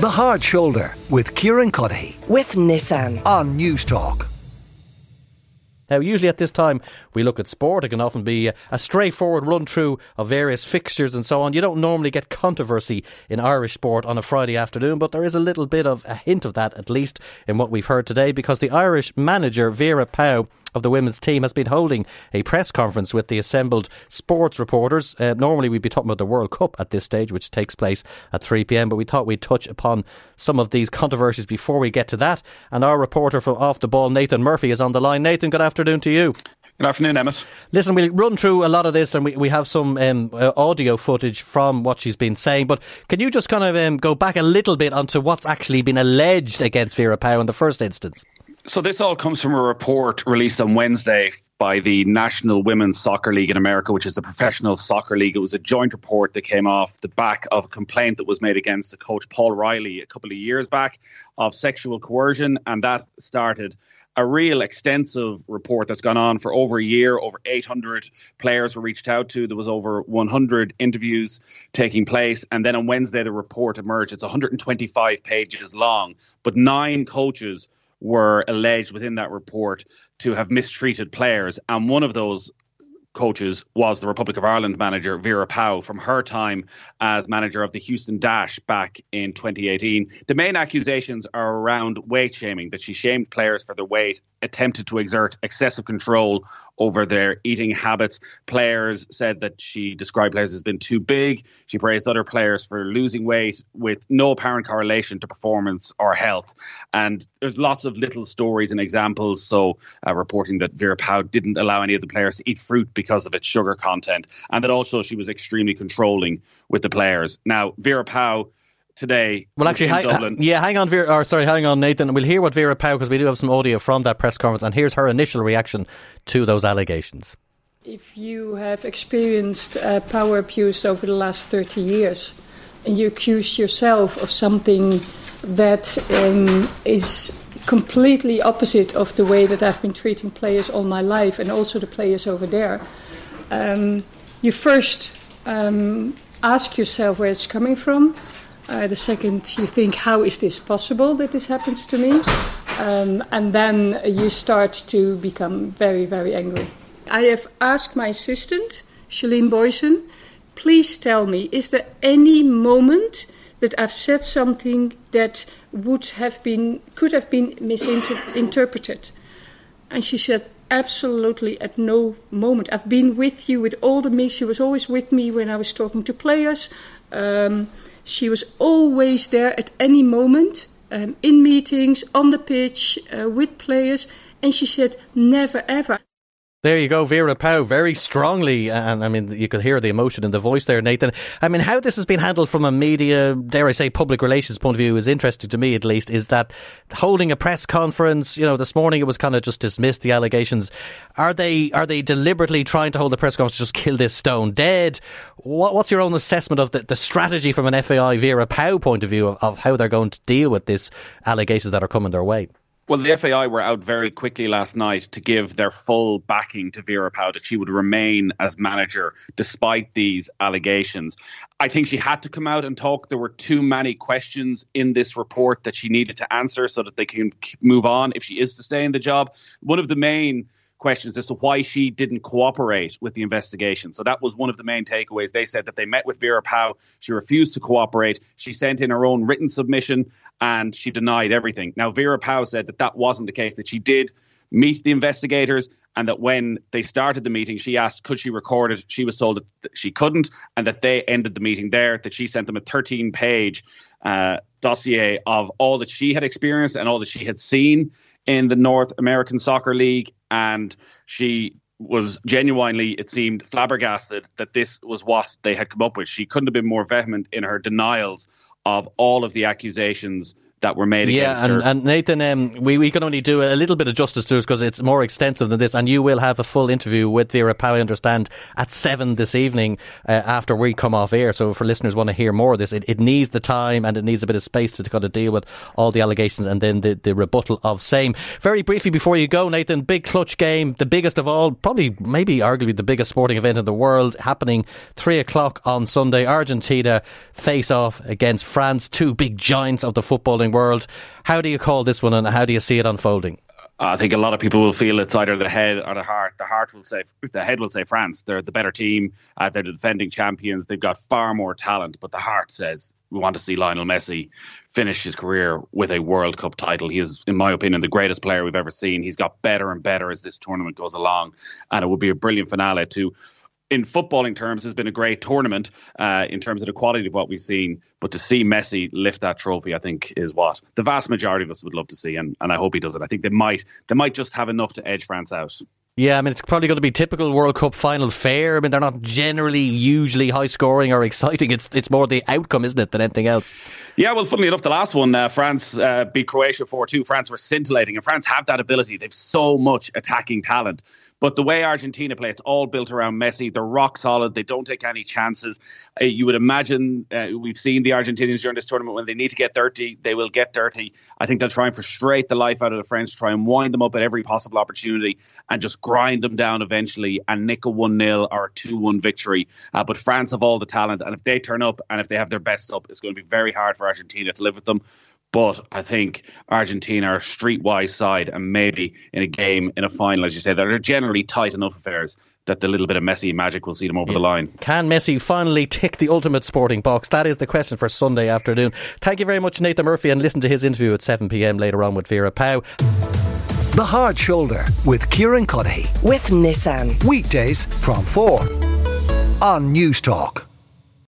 The Hard Shoulder with Kieran Cuddihy with Nissan on Newstalk. Now, usually at this time, we look at sport. It can often be a straightforward run through of various fixtures and so on. You don't normally get controversy in Irish sport on a Friday afternoon, but there is a little bit of a hint of that, at least in what we've heard today, because the Irish manager, Vera Pauw, of the women's team has been holding a press conference with the assembled sports reporters. Uh, normally, we'd be talking about the World Cup at this stage, which takes place at 3 pm, but we thought we'd touch upon some of these controversies before we get to that. And our reporter from Off the Ball, Nathan Murphy, is on the line. Nathan, good afternoon to you. Good afternoon, Emmet. Listen, we'll run through a lot of this and we, we have some um, uh, audio footage from what she's been saying. But can you just kind of um, go back a little bit onto what's actually been alleged against Vera Pauw in the first instance? So this all comes from a report released on Wednesday by the National Women's Soccer League in America, which is the professional soccer league. It was a joint report that came off the back of a complaint that was made against the coach Paul Riley a couple of years back of sexual coercion, and that started a real extensive report that's gone on for over a year. Over 800 players were reached out to. There was over 100 interviews taking place, and then on Wednesday the report emerged. It's 125 pages long, but nine coaches were alleged within that report to have mistreated players. And one of those coaches was the Republic of Ireland manager Vera Pauw from her time as manager of the Houston Dash back in 2018. The main accusations are around weight shaming, that she shamed players for their weight, attempted to exert excessive control over their eating habits. Players said that she described players as being too big. She praised other players for losing weight with no apparent correlation to performance or health. And there's lots of little stories and examples. So, uh, reporting that Vera Pauw didn't allow any of the players to eat fruit because of its sugar content, and that also she was extremely controlling with the players. Now, Vera Pauw today. Well, actually, hang, yeah, hang on, Vera. Or sorry, hang on, Nathan. We'll hear what Vera Pauw because we do have some audio from that press conference, and here's her initial reaction to those allegations. If you have experienced uh, power abuse over the last 30 years, and you accuse yourself of something that um, is completely opposite of the way that I've been treating players all my life and also the players over there. Um, you first um, ask yourself where it's coming from. Uh, the second, you think, how is this possible that this happens to me? Um, and then you start to become very, very angry. I have asked my assistant, Shalene Boyson, please tell me, is there any moment that I've said something that would have been could have been misinterpreted. And she said, absolutely at no moment. I've been with you with all the meetings. She was always with me when I was talking to players. Um, she was always there at any moment um, in meetings, on the pitch, uh, with players. And she said, never ever. There you go, Vera Pauw, very strongly, and I mean, you could hear the emotion in the voice there, Nathan. I mean, how this has been handled from a media, dare I say, public relations point of view is interesting to me, at least, is that holding a press conference, you know, this morning it was kind of just dismissed, the allegations. Are they, are they deliberately trying to hold a press conference to just kill this stone dead? What, what's your own assessment of the, the strategy from an FAI Vera Pauw point of view of, of how they're going to deal with these allegations that are coming their way? Well, the FAI were out very quickly last night to give their full backing to Vera Pauw that she would remain as manager despite these allegations. I think she had to come out and talk. There were too many questions in this report that she needed to answer so that they can move on if she is to stay in the job. One of the main questions as to why she didn't cooperate with the investigation. So that was one of the main takeaways. They said that they met with Vera Pauw. She refused to cooperate. She sent in her own written submission and she denied everything. Now, Vera Pauw said that that wasn't the case, that she did meet the investigators and that when they started the meeting, she asked, could she record it? She was told that she couldn't and that they ended the meeting there, that she sent them a 13 page uh, dossier of all that she had experienced and all that she had seen in the North American Soccer League, and she was genuinely, it seemed, flabbergasted that this was what they had come up with. She couldn't have been more vehement in her denials of all of the accusations that were made yeah, against and, her. and Nathan, um, we, we can only do a little bit of justice to it because it's more extensive than this, and you will have a full interview with Vera Pauw, I understand, at 7 this evening uh, after we come off air. So for listeners want to hear more of this, it, it needs the time and it needs a bit of space to, to kind of deal with all the allegations and then the, the rebuttal of same. Very briefly before you go, Nathan, big clutch game, the biggest of all, probably maybe arguably the biggest sporting event in the world, happening 3 o'clock on Sunday. Argentina face off against France, two big giants of the footballing world. How do you call this one and how do you see it unfolding? I think a lot of people will feel it's either the head or the heart. The heart will say the head will say France. They're the better team. Uh, they're the defending champions. They've got far more talent. But the heart says we want to see Lionel Messi finish his career with a World Cup title. He is, in my opinion, the greatest player we've ever seen. He's got better and better as this tournament goes along, and it would be a brilliant finale to in footballing terms, has been a great tournament uh, in terms of the quality of what we've seen. But to see Messi lift that trophy, I think, is what the vast majority of us would love to see, and, and I hope he does it. I think they might they might just have enough to edge France out. Yeah, I mean, it's probably going to be typical World Cup final fare. I mean, they're not generally usually high scoring or exciting. It's it's more the outcome, isn't it, than anything else? Yeah, well, funnily enough, the last one, uh, France uh, beat Croatia 4 2. France were scintillating, and France have that ability. They've so much attacking talent. But the way Argentina play, it's all built around Messi. They're rock solid. They don't take any chances. Uh, you would imagine uh, we've seen the Argentinians during this tournament when they need to get dirty, they will get dirty. I think they'll try and frustrate the life out of the French, try and wind them up at every possible opportunity, and just grind them down eventually and nick a 1 0 or a 2 1 victory. Uh, but France have all the talent, and if they turn up and if they have their best up, it's going to be very hard for Argentina to live with them. But I think Argentina are a streetwise side, and maybe in a game, in a final, as you say, that are generally tight enough affairs that the little bit of Messi magic will see them over yeah. the line. Can Messi finally tick the ultimate sporting box? That is the question for Sunday afternoon. Thank you very much, Nathan Murphy, and listen to his interview at 7 pm later on with Vera Pauw. The Hard Shoulder with Kieran Cuddihy. With Nissan. Weekdays from 4 on Newstalk.